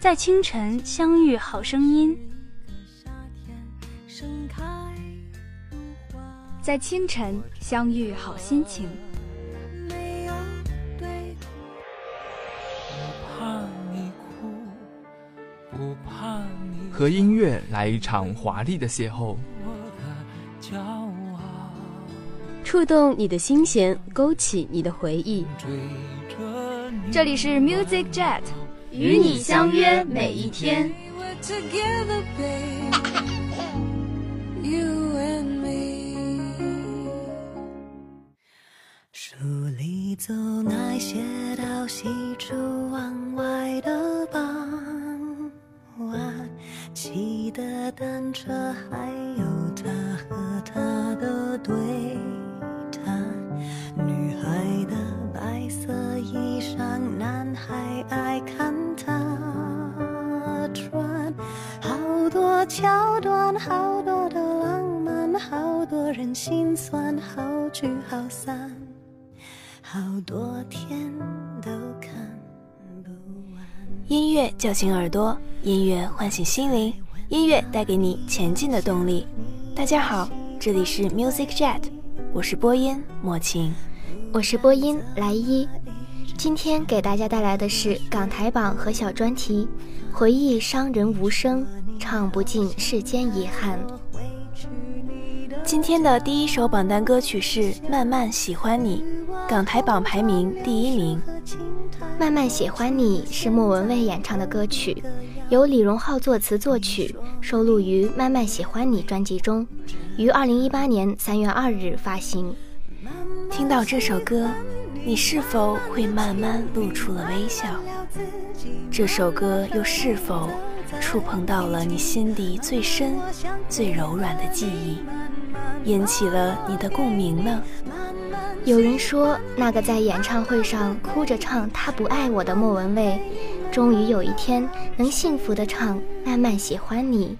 在清晨相遇好声音，在清晨相遇好心情。和音乐来一场华丽的邂逅，触动你的心弦，勾起你的回忆。这里是 Music Jet，与你相约每一天。书里走那些到西出好散，好多天都看。音乐叫醒耳朵，音乐唤醒心灵，音乐带给你前进的动力。大家好，这里是 Music Jet，我是播音莫晴，我是播音来一。今天给大家带来的是港台榜和小专题，回忆伤人无声，唱不尽世间遗憾。今天的第一首榜单歌曲是《慢慢喜欢你》，港台榜排名第一名。慢慢喜欢你是莫文蔚演唱的歌曲，由李荣浩作词作曲，收录于《慢慢喜欢你》专辑中，于二零一八年三月二日发行。听到这首歌，你是否会慢慢露出了微笑？这首歌又是否触碰到了你心底最深、最柔软的记忆，引起了你的共鸣呢？有人说，那个在演唱会上哭着唱“他不爱我”的莫文蔚，终于有一天能幸福的唱《慢慢喜欢你》。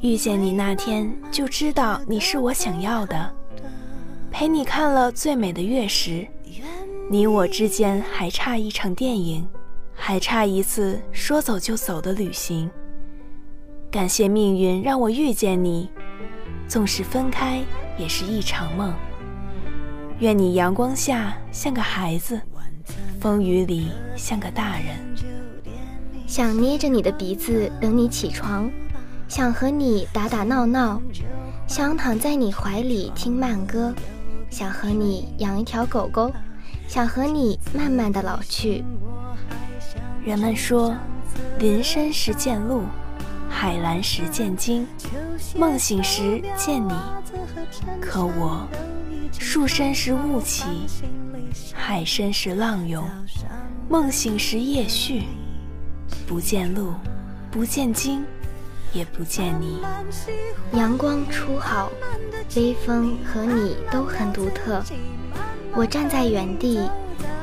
遇见你那天就知道你是我想要的，陪你看了最美的月食，你我之间还差一场电影，还差一次说走就走的旅行。感谢命运让我遇见你，纵使分开也是一场梦。愿你阳光下像个孩子，风雨里像个大人。想捏着你的鼻子等你起床，想和你打打闹闹，想躺在你怀里听慢歌，想和你养一条狗狗，想和你慢慢的老去。人们说，林深时见鹿，海蓝时见鲸，梦醒时见你。可我。树深时雾起，海深时浪涌，梦醒时夜续，不见路，不见鲸，也不见你。阳光初好，微风和你都很独特。我站在原地，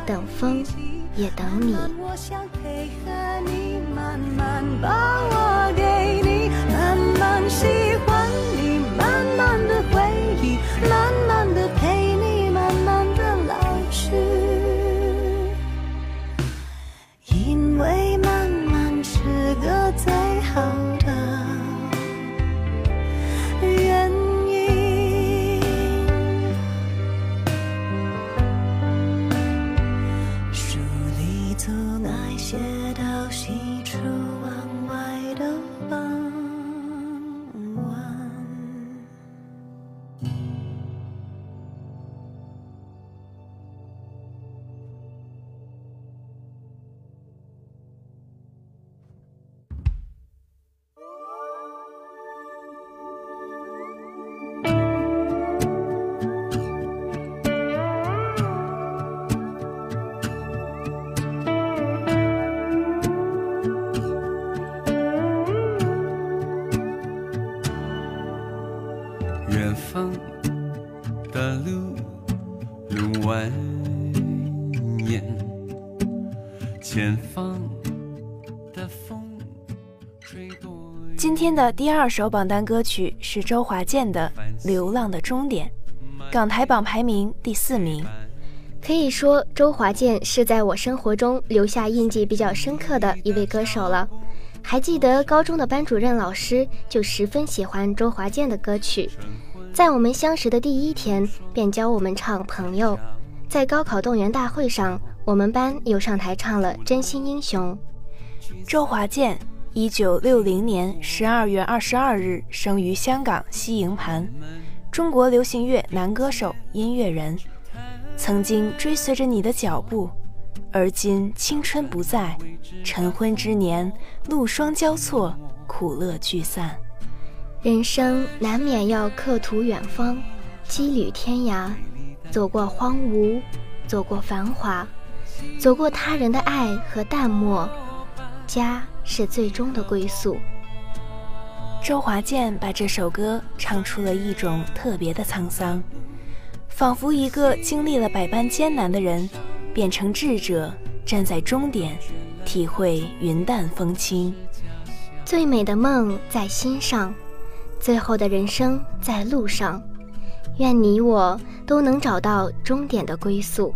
等风，也等你。喜欢今天的第二首榜单歌曲是周华健的《流浪的终点》，港台榜排名第四名。可以说，周华健是在我生活中留下印记比较深刻的一位歌手了。还记得高中的班主任老师就十分喜欢周华健的歌曲，在我们相识的第一天便教我们唱《朋友》。在高考动员大会上，我们班又上台唱了《真心英雄》。周华健，一九六零年十二月二十二日生于香港西营盘，中国流行乐男歌手、音乐人。曾经追随着你的脚步，而今青春不在，晨昏之年，露霜交错，苦乐聚散。人生难免要客途远方，羁旅天涯，走过荒芜，走过繁华，走过他人的爱和淡漠，家是最终的归宿。周华健把这首歌唱出了一种特别的沧桑。仿佛一个经历了百般艰难的人，变成智者，站在终点，体会云淡风轻。最美的梦在心上，最后的人生在路上。愿你我都能找到终点的归宿。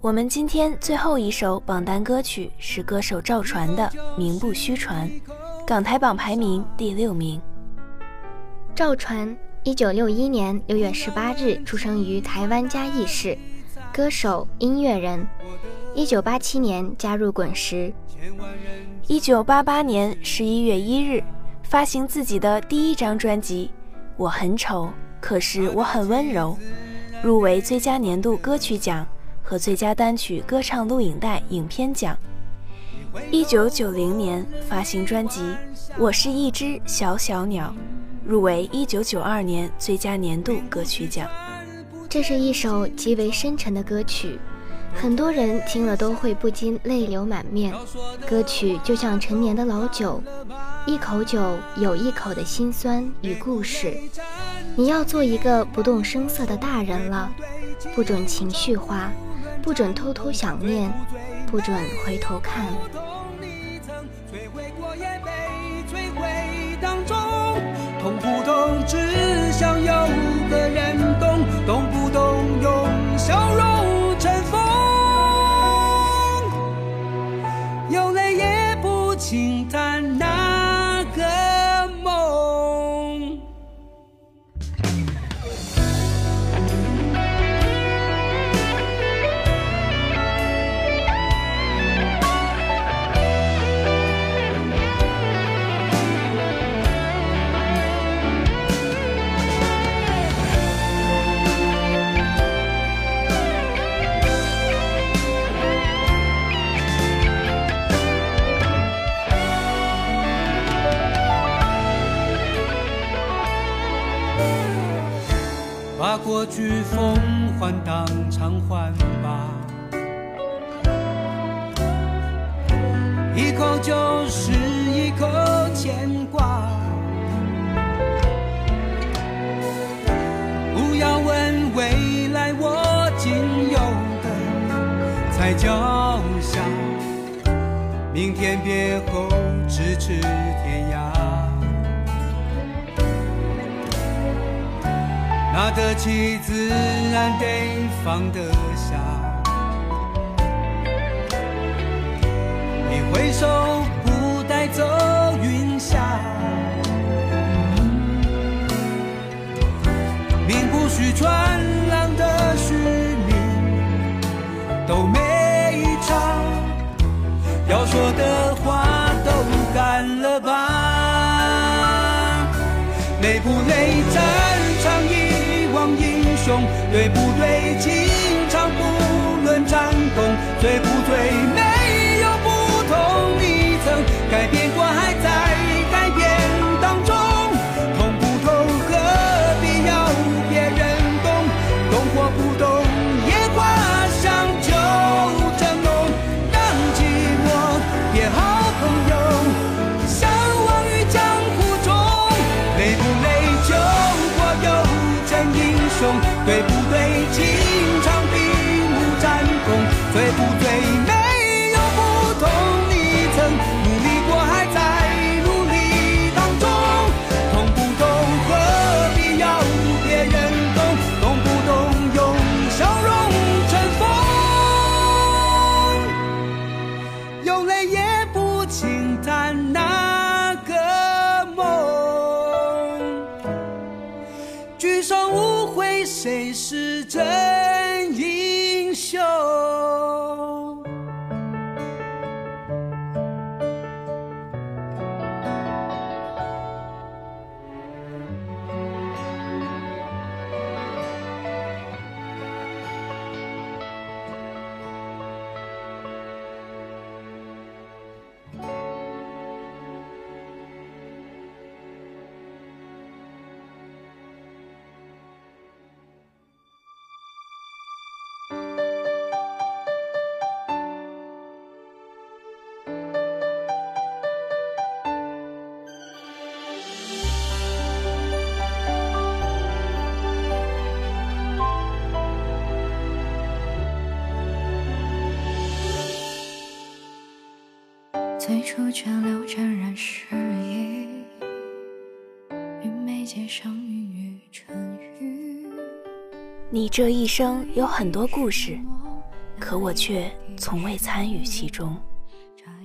我们今天最后一首榜单歌曲是歌手赵传的《名不虚传》，港台榜排名第六名。赵传，一九六一年六月十八日出生于台湾嘉义市，歌手、音乐人。一九八七年加入滚石。一九八八年十一月一日发行自己的第一张专辑《我很丑，可是我很温柔》，入围最佳年度歌曲奖。和最佳单曲歌唱录影带影片奖。一九九零年发行专辑《我是一只小小鸟》，入围一九九二年最佳年度歌曲奖。这是一首极为深沉的歌曲，很多人听了都会不禁泪流满面。歌曲就像陈年的老酒，一口酒有一口的辛酸与故事。你要做一个不动声色的大人了，不准情绪化。不准偷偷想念，不准回头看。把过去风换当偿还吧，一口就是一口牵挂。不要问未来我仅有的才叫想，明天别后咫尺天涯。拿得起自然得放得下，一挥手不带走云霞。名不虚传，对不对？情长不论战功，对不不对？初全流沾染诗意，与眉间相遇春雨。你这一生有很多故事，可我却从未参与其中。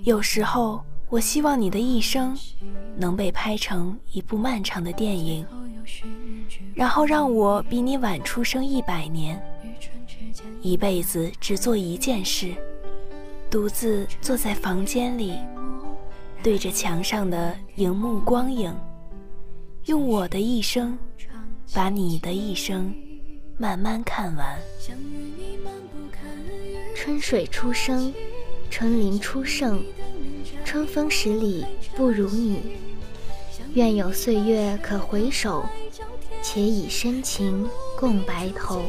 有时候，我希望你的一生能被拍成一部漫长的电影，然后让我比你晚出生一百年，一辈子只做一件事。独自坐在房间里，对着墙上的荧幕光影，用我的一生，把你的一生慢慢看完。春水初生，春林初盛，春风十里不如你。愿有岁月可回首，且以深情共白头。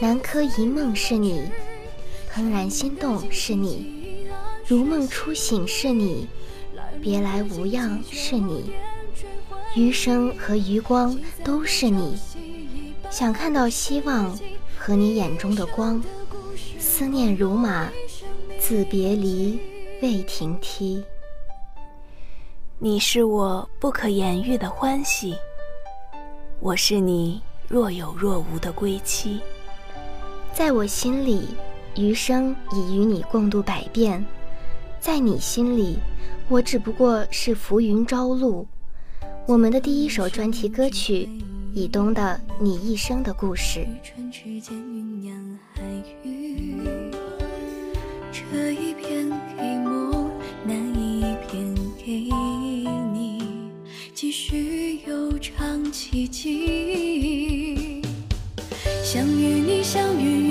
南柯一梦是你。怦然心动是你，如梦初醒是你，别来无恙是你，余生和余光都是你。想看到希望和你眼中的光，思念如马，自别离未停蹄。你是我不可言喻的欢喜，我是你若有若无的归期，在我心里。余生已与你共度百变，在你心里，我只不过是浮云朝露。我们的第一首专题歌曲《以东的你一生的故事》。这一片给我，那一片给你，继续悠长奇迹。想与你，相遇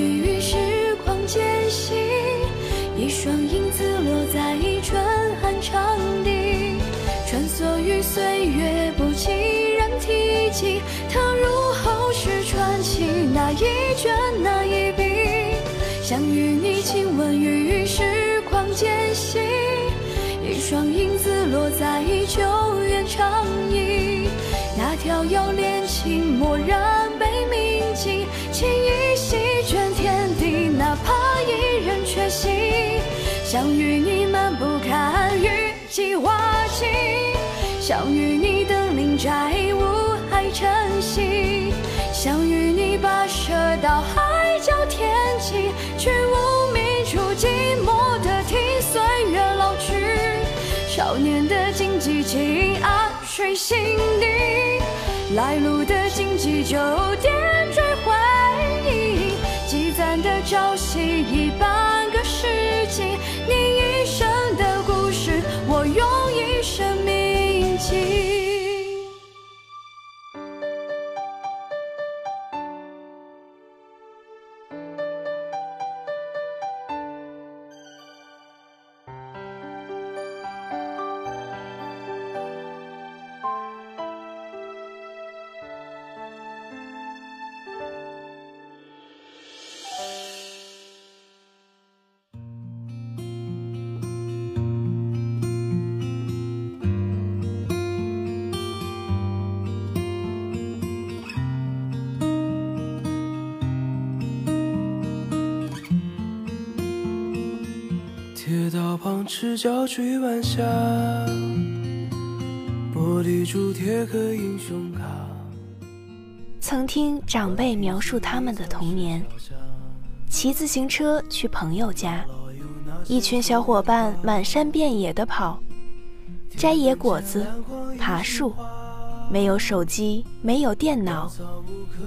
那条要恋情蓦然被铭记，情意席卷天地，哪怕一人缺席。想与你漫步看雨季花季，想与你登临摘雾海晨曦，想与你跋涉到海角天际，去无觅处寂寞的听岁月老去，少年的荆棘紧按水心底，来路的荆棘就点缀回忆，积攒的朝夕已半赤脚追晚霞，玻璃珠贴个英雄卡。曾听长辈描述他们的童年：骑自行车去朋友家，一群小伙伴满山遍野的跑，摘野果子，爬树，没有手机，没有电脑，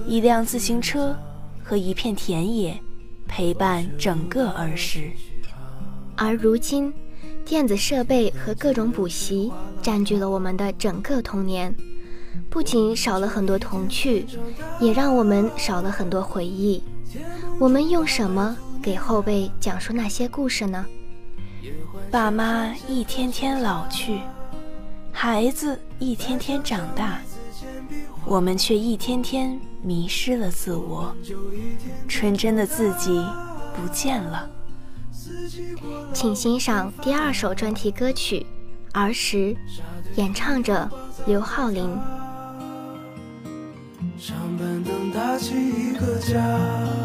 一辆自行车和一片田野陪伴整个儿时。而如今，电子设备和各种补习占据了我们的整个童年，不仅少了很多童趣，也让我们少了很多回忆。我们用什么给后辈讲述那些故事呢？爸妈一天天老去，孩子一天天长大，我们却一天天迷失了自我，纯真的自己不见了。请欣赏第二首专题歌曲《儿时》，演唱者刘浩林。上板凳搭起一个家。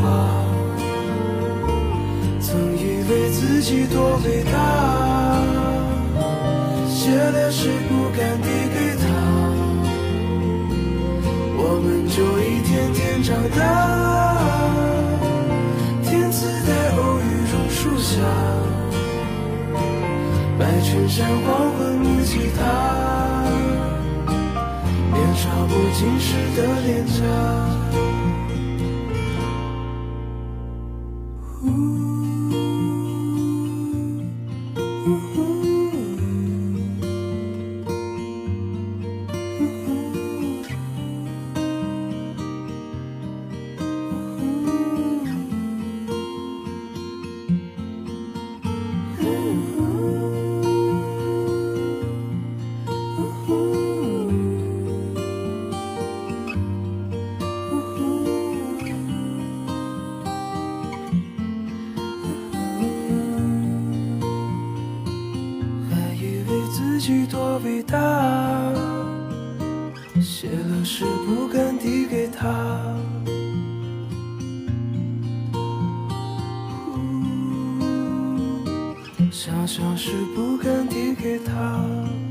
化。自己多伟大，写了诗不敢递给他，我们就一天天长大。天赐在偶遇榕树下，白衬衫黄昏木吉他，年少不经事的脸颊。是不敢递给他。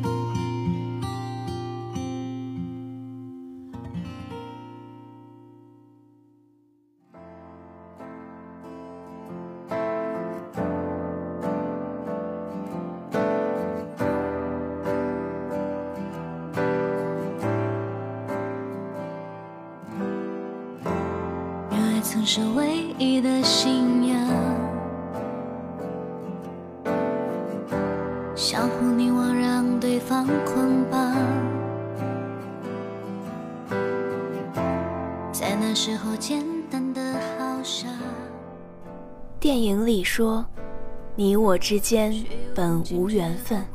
我之间本无缘分，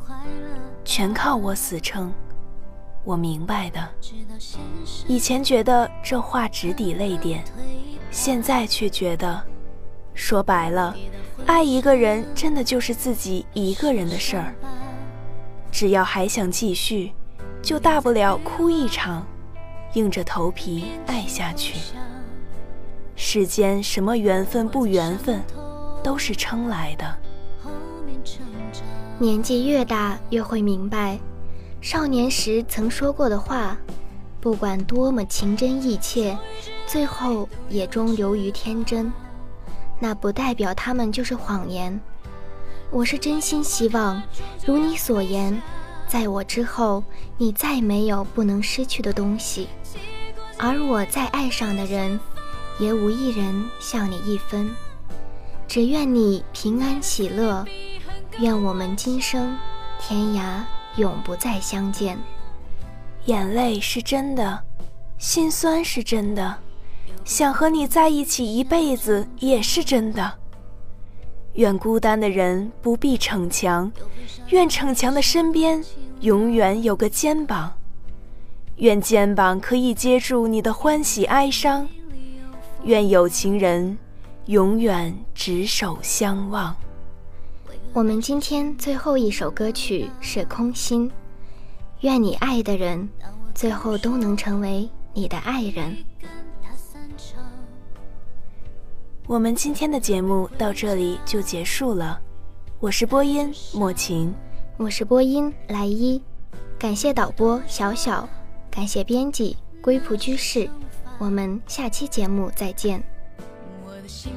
全靠我死撑。”我明白的。以前觉得这话直抵泪点。现在却觉得，说白了，爱一个人真的就是自己一个人的事儿。只要还想继续，就大不了哭一场，硬着头皮爱下去。世间什么缘分不缘分，都是撑来的。年纪越大，越会明白，少年时曾说过的话。不管多么情真意切，最后也终流于天真。那不代表他们就是谎言。我是真心希望，如你所言，在我之后，你再没有不能失去的东西。而我再爱上的人，也无一人像你一分。只愿你平安喜乐，愿我们今生天涯永不再相见。眼泪是真的，心酸是真的，想和你在一起一辈子也是真的。愿孤单的人不必逞强，愿逞强的身边永远有个肩膀，愿肩膀可以接住你的欢喜哀伤，愿有情人永远执手相望。我们今天最后一首歌曲是《空心》。愿你爱的人，最后都能成为你的爱人。我们今天的节目到这里就结束了。我是播音莫晴，我是播音来一。感谢导播小小，感谢编辑龟仆居士。我们下期节目再见。我的心